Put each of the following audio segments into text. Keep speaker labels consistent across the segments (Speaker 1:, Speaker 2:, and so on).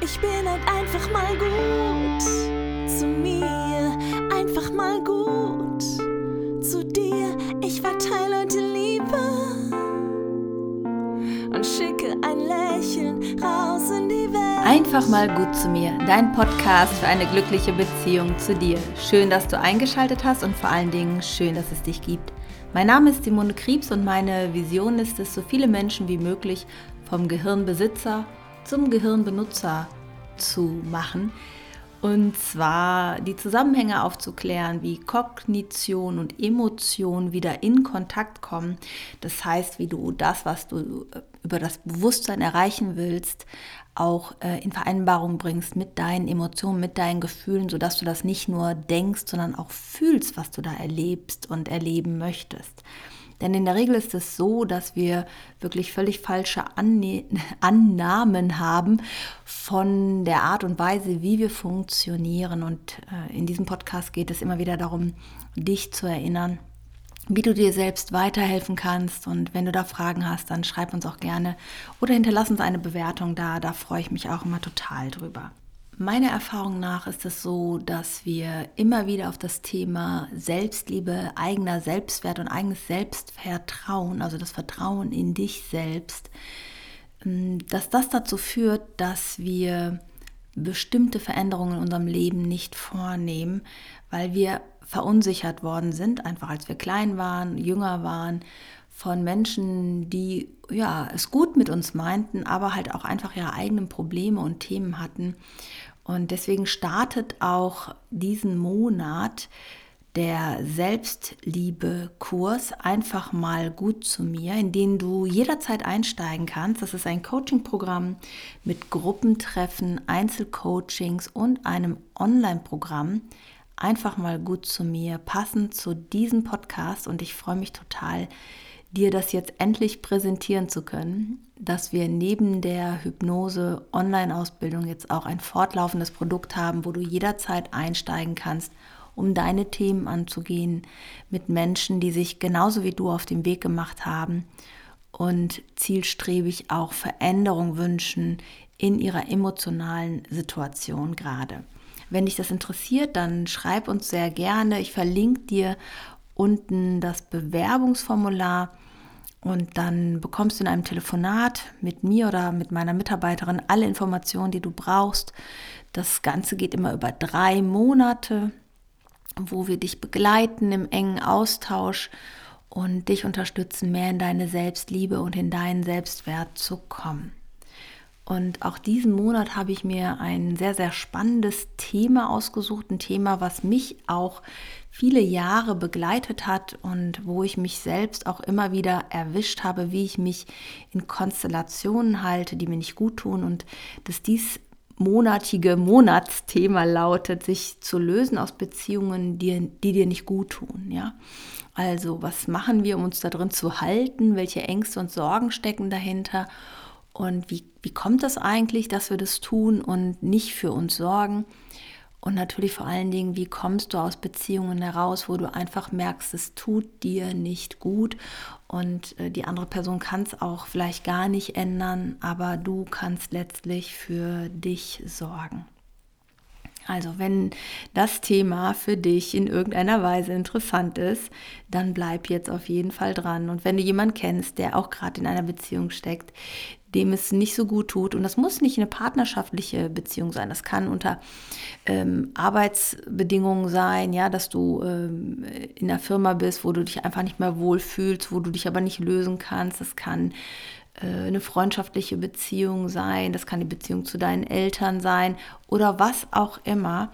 Speaker 1: Ich bin halt einfach mal gut zu mir, einfach mal gut zu dir. Ich verteile heute Liebe und schicke ein Lächeln raus in die Welt.
Speaker 2: Einfach mal gut zu mir, dein Podcast für eine glückliche Beziehung zu dir. Schön, dass du eingeschaltet hast und vor allen Dingen schön, dass es dich gibt. Mein Name ist Simone Kriebs und meine Vision ist es, so viele Menschen wie möglich vom Gehirnbesitzer zum Gehirnbenutzer zu machen. Und zwar die Zusammenhänge aufzuklären, wie Kognition und Emotion wieder in Kontakt kommen. Das heißt, wie du das, was du äh, über das Bewusstsein erreichen willst, auch äh, in Vereinbarung bringst mit deinen Emotionen, mit deinen Gefühlen, sodass du das nicht nur denkst, sondern auch fühlst, was du da erlebst und erleben möchtest. Denn in der Regel ist es so, dass wir wirklich völlig falsche Annahmen haben von der Art und Weise, wie wir funktionieren. Und äh, in diesem Podcast geht es immer wieder darum, dich zu erinnern, wie du dir selbst weiterhelfen kannst. Und wenn du da Fragen hast, dann schreib uns auch gerne oder hinterlass uns eine Bewertung da. Da freue ich mich auch immer total drüber. Meiner Erfahrung nach ist es so, dass wir immer wieder auf das Thema Selbstliebe, eigener Selbstwert und eigenes Selbstvertrauen, also das Vertrauen in dich selbst, ähm, dass das dazu führt, dass wir bestimmte Veränderungen in unserem Leben nicht vornehmen, weil wir verunsichert worden sind, einfach als wir klein waren, jünger waren von Menschen, die ja es gut mit uns meinten, aber halt auch einfach ihre eigenen Probleme und Themen hatten. Und deswegen startet auch diesen Monat der Selbstliebe-Kurs einfach mal gut zu mir, in den du jederzeit einsteigen kannst. Das ist ein Coaching-Programm mit Gruppentreffen, Einzelcoachings und einem Online-Programm. Einfach mal gut zu mir, passend zu diesem Podcast. Und ich freue mich total, dir das jetzt endlich präsentieren zu können, dass wir neben der Hypnose-Online-Ausbildung jetzt auch ein fortlaufendes Produkt haben, wo du jederzeit einsteigen kannst, um deine Themen anzugehen mit Menschen, die sich genauso wie du auf den Weg gemacht haben und zielstrebig auch Veränderung wünschen in ihrer emotionalen Situation gerade. Wenn dich das interessiert, dann schreib uns sehr gerne. Ich verlinke dir unten das Bewerbungsformular und dann bekommst du in einem Telefonat mit mir oder mit meiner Mitarbeiterin alle Informationen, die du brauchst. Das Ganze geht immer über drei Monate, wo wir dich begleiten im engen Austausch und dich unterstützen, mehr in deine Selbstliebe und in deinen Selbstwert zu kommen. Und auch diesen Monat habe ich mir ein sehr, sehr spannendes Thema ausgesucht. Ein Thema, was mich auch viele Jahre begleitet hat und wo ich mich selbst auch immer wieder erwischt habe, wie ich mich in Konstellationen halte, die mir nicht gut tun. Und dass dies monatige Monatsthema lautet, sich zu lösen aus Beziehungen, die, die dir nicht gut tun. Ja? Also, was machen wir, um uns da drin zu halten? Welche Ängste und Sorgen stecken dahinter? Und wie, wie kommt das eigentlich, dass wir das tun und nicht für uns sorgen? Und natürlich vor allen Dingen, wie kommst du aus Beziehungen heraus, wo du einfach merkst, es tut dir nicht gut und äh, die andere Person kann es auch vielleicht gar nicht ändern, aber du kannst letztlich für dich sorgen. Also wenn das Thema für dich in irgendeiner Weise interessant ist, dann bleib jetzt auf jeden Fall dran. Und wenn du jemanden kennst, der auch gerade in einer Beziehung steckt, dem es nicht so gut tut. Und das muss nicht eine partnerschaftliche Beziehung sein. Das kann unter ähm, Arbeitsbedingungen sein, ja, dass du ähm, in einer Firma bist, wo du dich einfach nicht mehr wohlfühlst, wo du dich aber nicht lösen kannst. Das kann eine freundschaftliche Beziehung sein, das kann die Beziehung zu deinen Eltern sein oder was auch immer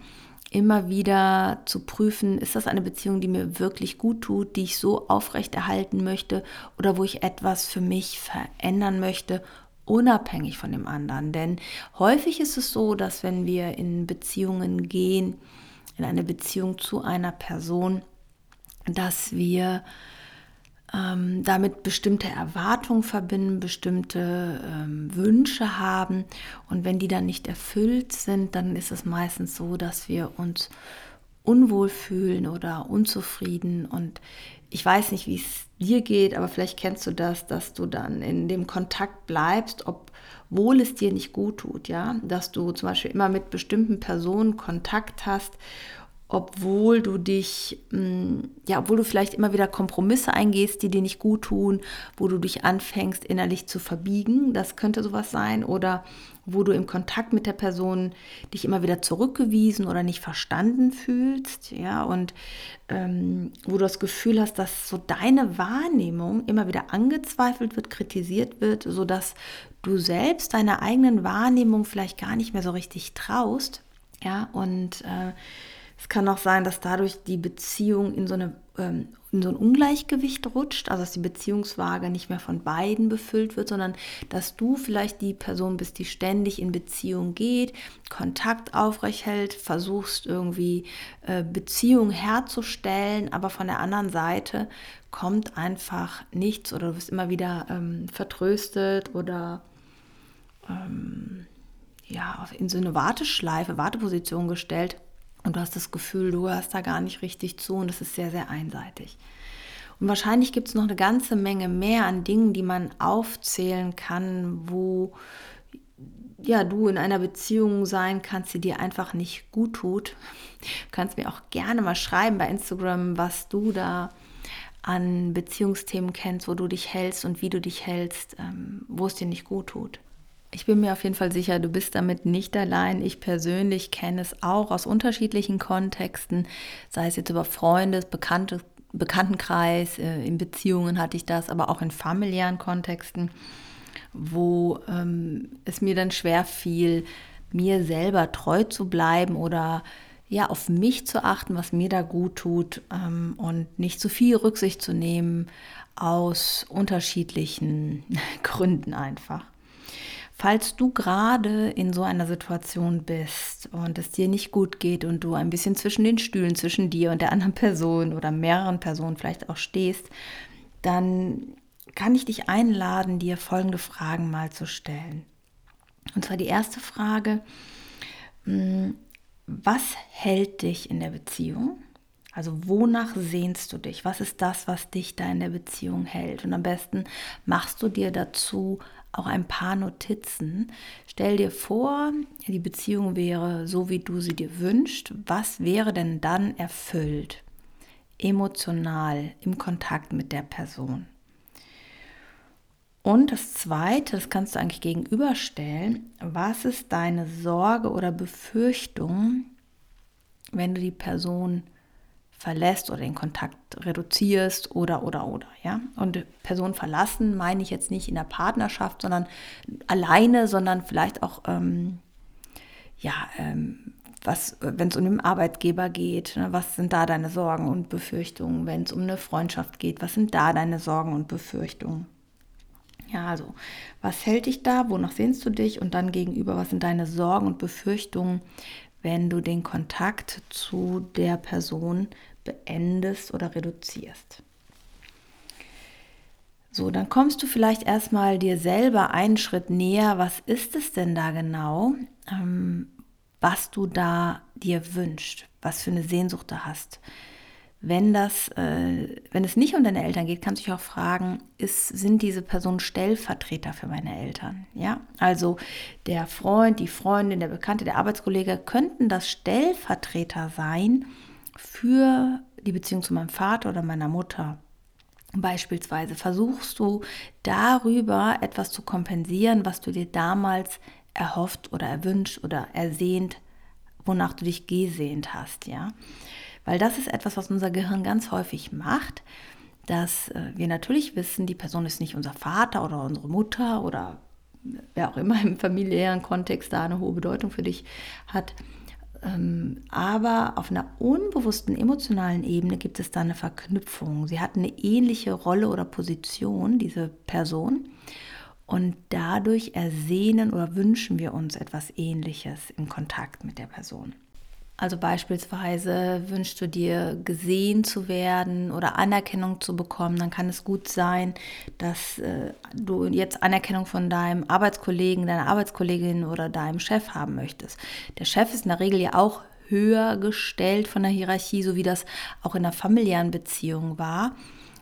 Speaker 2: immer wieder zu prüfen, ist das eine Beziehung, die mir wirklich gut tut, die ich so aufrechterhalten möchte oder wo ich etwas für mich verändern möchte, unabhängig von dem anderen. Denn häufig ist es so, dass wenn wir in Beziehungen gehen, in eine Beziehung zu einer Person, dass wir ähm, damit bestimmte Erwartungen verbinden, bestimmte ähm, Wünsche haben. Und wenn die dann nicht erfüllt sind, dann ist es meistens so, dass wir uns unwohl fühlen oder unzufrieden. Und ich weiß nicht, wie es dir geht, aber vielleicht kennst du das, dass du dann in dem Kontakt bleibst, ob obwohl es dir nicht gut tut, ja, dass du zum Beispiel immer mit bestimmten Personen Kontakt hast obwohl du dich, mm, ja, obwohl du vielleicht immer wieder Kompromisse eingehst, die dir nicht gut tun, wo du dich anfängst innerlich zu verbiegen, das könnte sowas sein, oder wo du im Kontakt mit der Person dich immer wieder zurückgewiesen oder nicht verstanden fühlst, ja, und ähm, wo du das Gefühl hast, dass so deine Wahrnehmung immer wieder angezweifelt wird, kritisiert wird, sodass du selbst deiner eigenen Wahrnehmung vielleicht gar nicht mehr so richtig traust, ja, und äh, es kann auch sein, dass dadurch die Beziehung in so, eine, ähm, in so ein Ungleichgewicht rutscht, also dass die Beziehungswaage nicht mehr von beiden befüllt wird, sondern dass du vielleicht die Person bist, die ständig in Beziehung geht, Kontakt aufrechthält, versuchst irgendwie äh, Beziehung herzustellen, aber von der anderen Seite kommt einfach nichts oder du wirst immer wieder ähm, vertröstet oder ähm, ja, in so eine Warteschleife, Warteposition gestellt und du hast das Gefühl, du hörst da gar nicht richtig zu und es ist sehr, sehr einseitig. Und wahrscheinlich gibt es noch eine ganze Menge mehr an Dingen, die man aufzählen kann, wo ja, du in einer Beziehung sein kannst, die dir einfach nicht gut tut. Du kannst mir auch gerne mal schreiben bei Instagram, was du da an Beziehungsthemen kennst, wo du dich hältst und wie du dich hältst, ähm, wo es dir nicht gut tut. Ich bin mir auf jeden Fall sicher, du bist damit nicht allein. Ich persönlich kenne es auch aus unterschiedlichen Kontexten, sei es jetzt über Freunde, Bekannte, Bekanntenkreis, äh, in Beziehungen hatte ich das, aber auch in familiären Kontexten, wo ähm, es mir dann schwer fiel, mir selber treu zu bleiben oder ja, auf mich zu achten, was mir da gut tut ähm, und nicht zu viel Rücksicht zu nehmen aus unterschiedlichen Gründen einfach. Falls du gerade in so einer Situation bist und es dir nicht gut geht und du ein bisschen zwischen den Stühlen, zwischen dir und der anderen Person oder mehreren Personen vielleicht auch stehst, dann kann ich dich einladen, dir folgende Fragen mal zu stellen. Und zwar die erste Frage, hm, was hält dich in der Beziehung? Also wonach sehnst du dich? Was ist das, was dich da in der Beziehung hält? Und am besten machst du dir dazu auch ein paar Notizen. Stell dir vor, die Beziehung wäre so, wie du sie dir wünschst. Was wäre denn dann erfüllt? Emotional im Kontakt mit der Person. Und das Zweite, das kannst du eigentlich gegenüberstellen. Was ist deine Sorge oder Befürchtung, wenn du die Person verlässt oder den Kontakt reduzierst oder oder oder ja? Und Person verlassen meine ich jetzt nicht in der Partnerschaft sondern alleine sondern vielleicht auch ähm, ja ähm, was wenn es um den Arbeitgeber geht ne, was sind da deine Sorgen und Befürchtungen? Wenn es um eine Freundschaft geht was sind da deine Sorgen und Befürchtungen? Ja also was hält dich da? Wonach sehnst du dich? Und dann gegenüber was sind deine Sorgen und Befürchtungen wenn du den Kontakt zu der Person beendest oder reduzierst. So, dann kommst du vielleicht erstmal dir selber einen Schritt näher. Was ist es denn da genau, ähm, was du da dir wünschst, was für eine Sehnsucht du hast? Wenn, das, äh, wenn es nicht um deine Eltern geht, kannst du dich auch fragen, ist, sind diese Personen Stellvertreter für meine Eltern? Ja, also der Freund, die Freundin, der Bekannte, der Arbeitskollege könnten das Stellvertreter sein für die Beziehung zu meinem Vater oder meiner Mutter. Beispielsweise versuchst du darüber etwas zu kompensieren, was du dir damals erhofft oder erwünscht oder ersehnt, wonach du dich gesehnt hast, ja? Weil das ist etwas, was unser Gehirn ganz häufig macht, dass äh, wir natürlich wissen, die Person ist nicht unser Vater oder unsere Mutter oder wer auch immer im familiären Kontext da eine hohe Bedeutung für dich hat. Ähm, aber auf einer unbewussten emotionalen Ebene gibt es da eine Verknüpfung. Sie hat eine ähnliche Rolle oder Position, diese Person. Und dadurch ersehnen oder wünschen wir uns etwas Ähnliches im Kontakt mit der Person. Also beispielsweise wünschst du dir gesehen zu werden oder Anerkennung zu bekommen, dann kann es gut sein, dass äh, du jetzt Anerkennung von deinem Arbeitskollegen, deiner Arbeitskollegin oder deinem Chef haben möchtest. Der Chef ist in der Regel ja auch höher gestellt von der Hierarchie, so wie das auch in der familiären Beziehung war.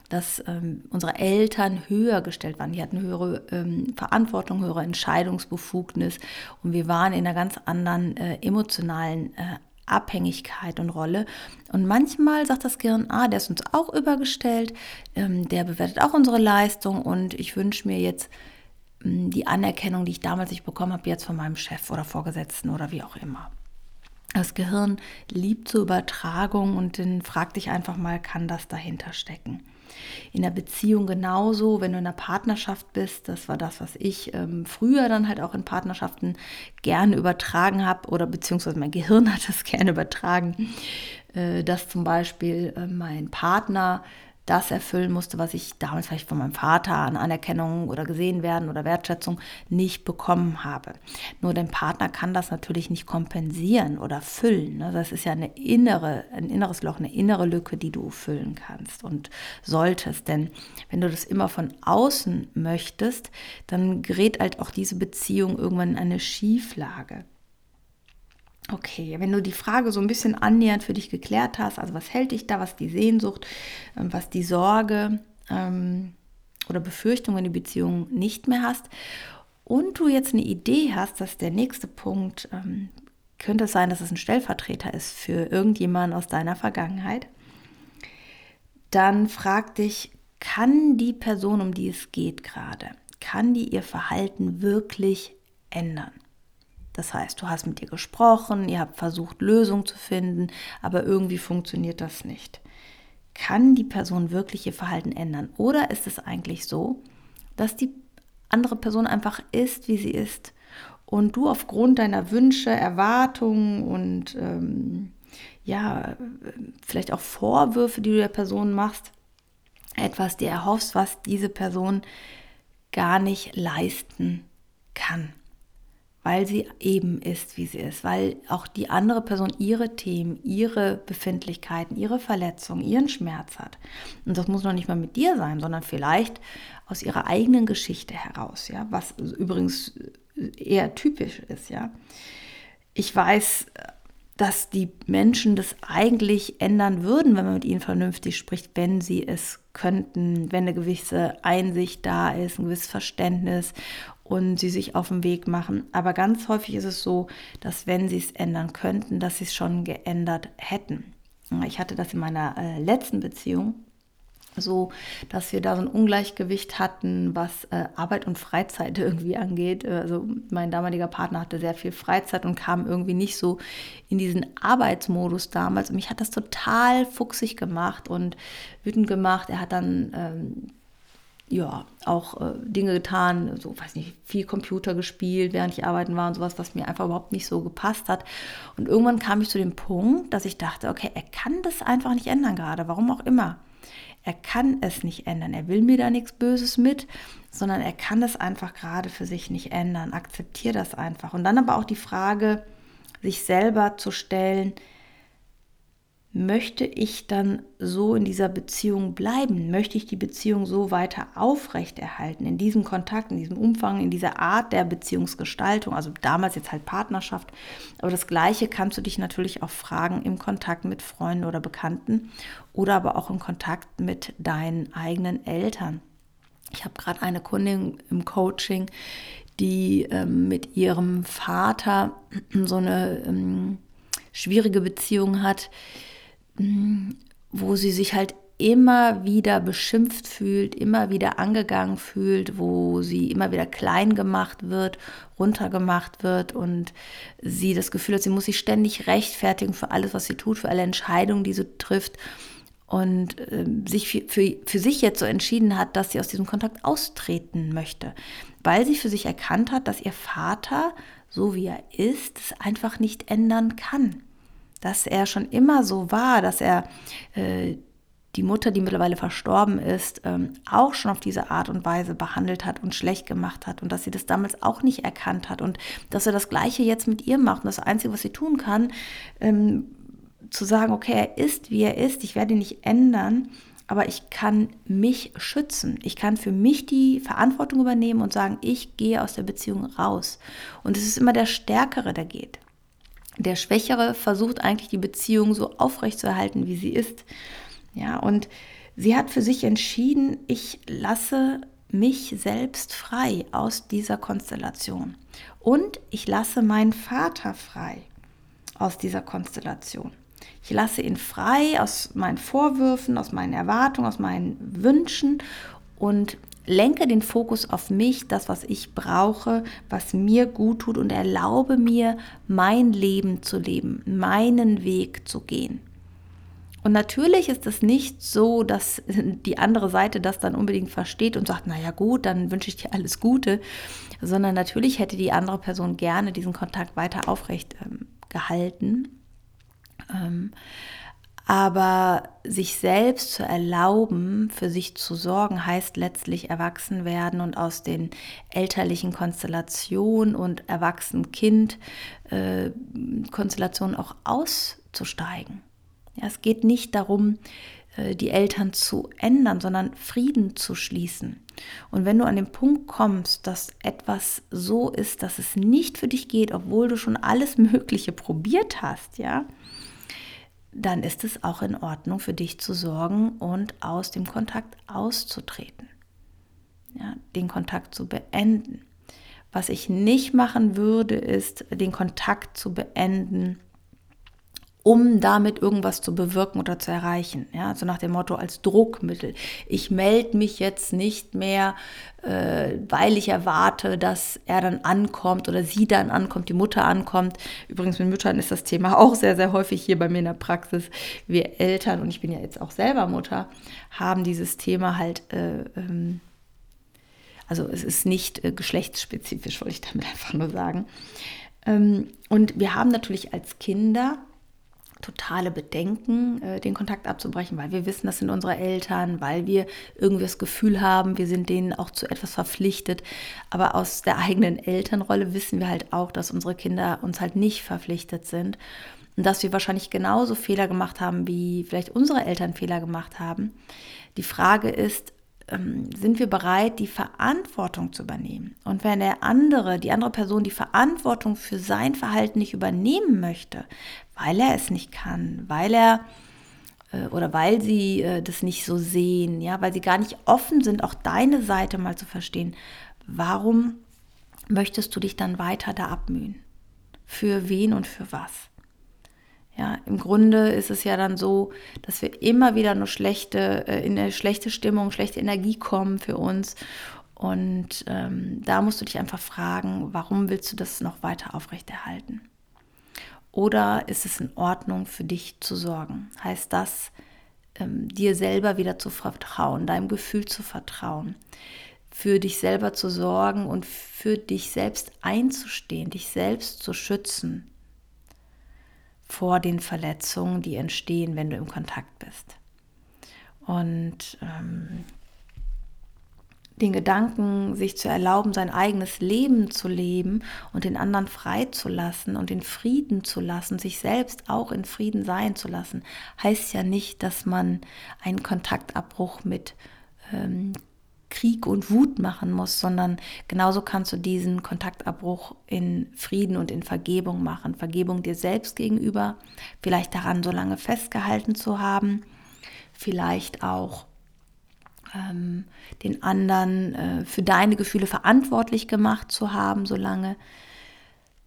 Speaker 2: dass ähm, unsere Eltern höher gestellt waren. Die hatten höhere ähm, Verantwortung, höhere Entscheidungsbefugnis und wir waren in einer ganz anderen äh, emotionalen äh, Abhängigkeit und Rolle. Und manchmal sagt das Gehirn, ah, der ist uns auch übergestellt, ähm, der bewertet auch unsere Leistung und ich wünsche mir jetzt ähm, die Anerkennung, die ich damals nicht bekommen habe, jetzt von meinem Chef oder Vorgesetzten oder wie auch immer. Das Gehirn liebt so Übertragung und dann frag dich einfach mal, kann das dahinter stecken? In der Beziehung genauso, wenn du in einer Partnerschaft bist, das war das, was ich ähm, früher dann halt auch in Partnerschaften gerne übertragen habe oder beziehungsweise mein Gehirn hat es gerne übertragen, äh, dass zum Beispiel äh, mein Partner das erfüllen musste, was ich damals vielleicht von meinem Vater an Anerkennung oder gesehen werden oder Wertschätzung nicht bekommen habe. Nur dein Partner kann das natürlich nicht kompensieren oder füllen. Ne? Das ist ja eine innere, ein inneres Loch, eine innere Lücke, die du füllen kannst und solltest. Denn wenn du das immer von außen möchtest, dann gerät halt auch diese Beziehung irgendwann in eine Schieflage. Okay, wenn du die Frage so ein bisschen annähernd für dich geklärt hast, also was hält dich da, was die Sehnsucht, ähm, was die Sorge ähm, oder Befürchtung in die Beziehung nicht mehr hast und du jetzt eine Idee hast, dass der nächste Punkt ähm, könnte es sein, dass es ein Stellvertreter ist für irgendjemanden aus deiner Vergangenheit, dann frag dich, kann die Person, um die es geht gerade, kann die ihr Verhalten wirklich ändern? Das heißt, du hast mit ihr gesprochen, ihr habt versucht, Lösungen zu finden, aber irgendwie funktioniert das nicht. Kann die Person wirklich ihr Verhalten ändern? Oder ist es eigentlich so, dass die andere Person einfach ist, wie sie ist und du aufgrund deiner Wünsche, Erwartungen und ähm, ja, vielleicht auch Vorwürfe, die du der Person machst, etwas dir erhoffst, was diese Person gar nicht leisten kann weil sie eben ist, wie sie ist, weil auch die andere Person ihre Themen, ihre Befindlichkeiten, ihre Verletzungen, ihren Schmerz hat. Und das muss noch nicht mal mit dir sein, sondern vielleicht aus ihrer eigenen Geschichte heraus, ja, was übrigens eher typisch ist, ja. Ich weiß, dass die Menschen das eigentlich ändern würden, wenn man mit ihnen vernünftig spricht, wenn sie es könnten, wenn eine gewisse Einsicht da ist, ein gewisses Verständnis und sie sich auf den Weg machen. Aber ganz häufig ist es so, dass wenn sie es ändern könnten, dass sie es schon geändert hätten. Ich hatte das in meiner äh, letzten Beziehung so, dass wir da so ein Ungleichgewicht hatten, was äh, Arbeit und Freizeit irgendwie angeht. Also mein damaliger Partner hatte sehr viel Freizeit und kam irgendwie nicht so in diesen Arbeitsmodus damals. Und mich hat das total fuchsig gemacht und wütend gemacht. Er hat dann ähm, ja, auch äh, Dinge getan, so weiß nicht, viel Computer gespielt, während ich arbeiten war und sowas, was mir einfach überhaupt nicht so gepasst hat. Und irgendwann kam ich zu dem Punkt, dass ich dachte, okay, er kann das einfach nicht ändern gerade, warum auch immer. Er kann es nicht ändern. Er will mir da nichts Böses mit, sondern er kann es einfach gerade für sich nicht ändern. Akzeptiere das einfach. Und dann aber auch die Frage, sich selber zu stellen, möchte ich dann so in dieser Beziehung bleiben? Möchte ich die Beziehung so weiter aufrechterhalten, in diesem Kontakt, in diesem Umfang, in dieser Art der Beziehungsgestaltung, also damals jetzt halt Partnerschaft. Aber das Gleiche kannst du dich natürlich auch fragen im Kontakt mit Freunden oder Bekannten oder aber auch im Kontakt mit deinen eigenen Eltern. Ich habe gerade eine Kundin im Coaching, die ähm, mit ihrem Vater so eine ähm, schwierige Beziehung hat wo sie sich halt immer wieder beschimpft fühlt, immer wieder angegangen fühlt, wo sie immer wieder klein gemacht wird, runtergemacht wird und sie das Gefühl hat, sie muss sich ständig rechtfertigen für alles, was sie tut, für alle Entscheidungen, die sie trifft. Und äh, sich für, für, für sich jetzt so entschieden hat, dass sie aus diesem Kontakt austreten möchte, weil sie für sich erkannt hat, dass ihr Vater, so wie er ist, es einfach nicht ändern kann dass er schon immer so war, dass er äh, die Mutter, die mittlerweile verstorben ist, ähm, auch schon auf diese Art und Weise behandelt hat und schlecht gemacht hat und dass sie das damals auch nicht erkannt hat und dass er das Gleiche jetzt mit ihr macht. Und das Einzige, was sie tun kann, ähm, zu sagen, okay, er ist, wie er ist, ich werde ihn nicht ändern, aber ich kann mich schützen. Ich kann für mich die Verantwortung übernehmen und sagen, ich gehe aus der Beziehung raus. Und es ist immer der Stärkere, der geht. Der Schwächere versucht eigentlich die Beziehung so aufrechtzuerhalten, wie sie ist. Ja, und Sie hat für sich entschieden, ich lasse mich selbst frei aus dieser Konstellation. Und ich lasse meinen Vater frei aus dieser Konstellation. Ich lasse ihn frei aus meinen Vorwürfen, aus meinen Erwartungen, aus meinen Wünschen und lenke den Fokus auf mich, das, was ich brauche, was mir gut tut und erlaube mir, mein Leben zu leben, meinen Weg zu gehen. Und natürlich ist es nicht so, dass die andere Seite das dann unbedingt versteht und sagt, naja gut, dann wünsche ich dir alles Gute, sondern natürlich hätte die andere Person gerne diesen Kontakt weiter aufrecht ähm, gehalten. Ähm, aber sich selbst zu erlauben, für sich zu sorgen, heißt letztlich erwachsen werden und aus den elterlichen Konstellationen und Erwachsen-Kind-Konstellationen äh, auch auszusteigen. Ja, es geht nicht darum, äh, die Eltern zu ändern, sondern Frieden zu schließen. Und wenn du an den Punkt kommst, dass etwas so ist, dass es nicht für dich geht, obwohl du schon alles Mögliche probiert hast, ja, dann ist es auch in Ordnung für dich zu sorgen und aus dem Kontakt auszutreten. Ja, den Kontakt zu beenden. Was ich nicht machen würde, ist den Kontakt zu beenden, um damit irgendwas zu bewirken oder zu erreichen. Ja, also nach dem Motto als Druckmittel. Ich melde mich jetzt nicht mehr, äh, weil ich erwarte, dass er dann ankommt oder sie dann ankommt, die Mutter ankommt. Übrigens mit Müttern ist das Thema auch sehr, sehr häufig hier bei mir in der Praxis. Wir Eltern, und ich bin ja jetzt auch selber Mutter, haben dieses Thema halt. Äh, ähm, also es ist nicht äh, geschlechtsspezifisch, wollte ich damit einfach nur sagen. Ähm, und wir haben natürlich als Kinder totale Bedenken, äh, den Kontakt abzubrechen, weil wir wissen, das sind unsere Eltern, weil wir irgendwie das Gefühl haben, wir sind denen auch zu etwas verpflichtet. Aber aus der eigenen Elternrolle wissen wir halt auch, dass unsere Kinder uns halt nicht verpflichtet sind und dass wir wahrscheinlich genauso Fehler gemacht haben, wie vielleicht unsere Eltern Fehler gemacht haben. Die Frage ist, ähm, sind wir bereit, die Verantwortung zu übernehmen? Und wenn der andere, die andere Person die Verantwortung für sein Verhalten nicht übernehmen möchte, weil er es nicht kann, weil er äh, oder weil sie äh, das nicht so sehen, ja, weil sie gar nicht offen sind, auch deine Seite mal zu verstehen, warum möchtest du dich dann weiter da abmühen? Für wen und für was? Ja, im Grunde ist es ja dann so, dass wir immer wieder nur schlechte, äh, in eine schlechte Stimmung, schlechte Energie kommen für uns. Und ähm, da musst du dich einfach fragen, warum willst du das noch weiter aufrechterhalten? Oder ist es in Ordnung für dich zu sorgen? Heißt das, ähm, dir selber wieder zu vertrauen, deinem Gefühl zu vertrauen, für dich selber zu sorgen und für dich selbst einzustehen, dich selbst zu schützen vor den Verletzungen, die entstehen, wenn du im Kontakt bist. Und ähm, den Gedanken, sich zu erlauben, sein eigenes Leben zu leben und den anderen frei zu lassen und in Frieden zu lassen, sich selbst auch in Frieden sein zu lassen, heißt ja nicht, dass man einen Kontaktabbruch mit ähm, Krieg und Wut machen muss, sondern genauso kannst du diesen Kontaktabbruch in Frieden und in Vergebung machen. Vergebung dir selbst gegenüber, vielleicht daran so lange festgehalten zu haben, vielleicht auch ähm, den anderen äh, für deine Gefühle verantwortlich gemacht zu haben, so lange.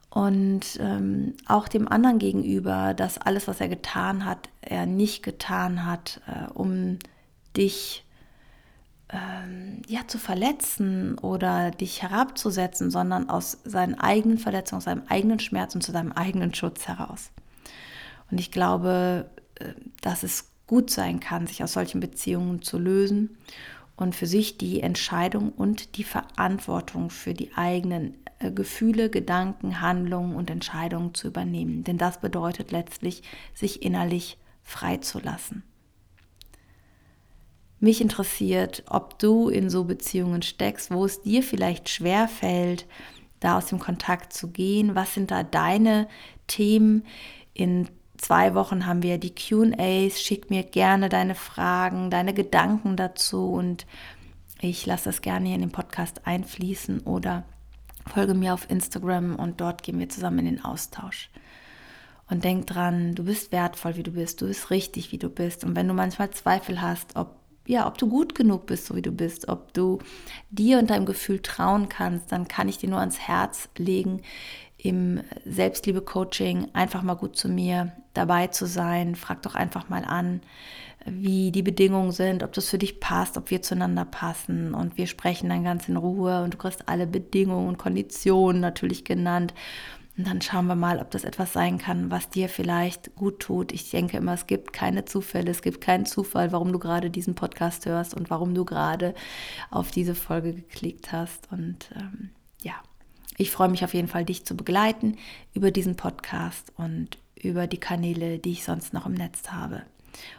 Speaker 2: Und ähm, auch dem anderen gegenüber, dass alles, was er getan hat, er nicht getan hat, äh, um dich ähm, ja, zu verletzen oder dich herabzusetzen, sondern aus seinen eigenen Verletzungen, aus seinem eigenen Schmerz und zu seinem eigenen Schutz heraus. Und ich glaube, äh, dass es gut sein kann, sich aus solchen Beziehungen zu lösen und für sich die Entscheidung und die Verantwortung für die eigenen äh, Gefühle, Gedanken, Handlungen und Entscheidungen zu übernehmen. Denn das bedeutet letztlich, sich innerlich freizulassen. Mich interessiert, ob du in so Beziehungen steckst, wo es dir vielleicht schwer fällt, da aus dem Kontakt zu gehen. Was sind da deine Themen in zwei Wochen haben wir die QAs. Schick mir gerne deine Fragen, deine Gedanken dazu und ich lasse das gerne hier in den Podcast einfließen oder folge mir auf Instagram und dort gehen wir zusammen in den Austausch. Und denk dran, du bist wertvoll, wie du bist, du bist richtig, wie du bist. Und wenn du manchmal Zweifel hast, ob ja, ob du gut genug bist, so wie du bist, ob du dir und deinem Gefühl trauen kannst, dann kann ich dir nur ans Herz legen, im Selbstliebe-Coaching einfach mal gut zu mir dabei zu sein. Frag doch einfach mal an, wie die Bedingungen sind, ob das für dich passt, ob wir zueinander passen. Und wir sprechen dann ganz in Ruhe und du kriegst alle Bedingungen und Konditionen natürlich genannt. Und dann schauen wir mal, ob das etwas sein kann, was dir vielleicht gut tut. Ich denke immer, es gibt keine Zufälle, es gibt keinen Zufall, warum du gerade diesen Podcast hörst und warum du gerade auf diese Folge geklickt hast. Und ähm, ja, ich freue mich auf jeden Fall, dich zu begleiten über diesen Podcast und über die Kanäle, die ich sonst noch im Netz habe.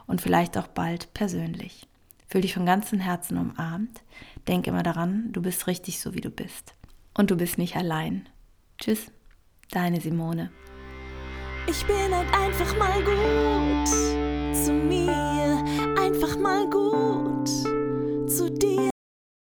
Speaker 2: Und vielleicht auch bald persönlich. Fühl dich von ganzem Herzen umarmt. Denk immer daran, du bist richtig so, wie du bist. Und du bist nicht allein. Tschüss. Deine Simone.
Speaker 1: Ich bin halt einfach mal gut zu mir, einfach mal gut zu dir.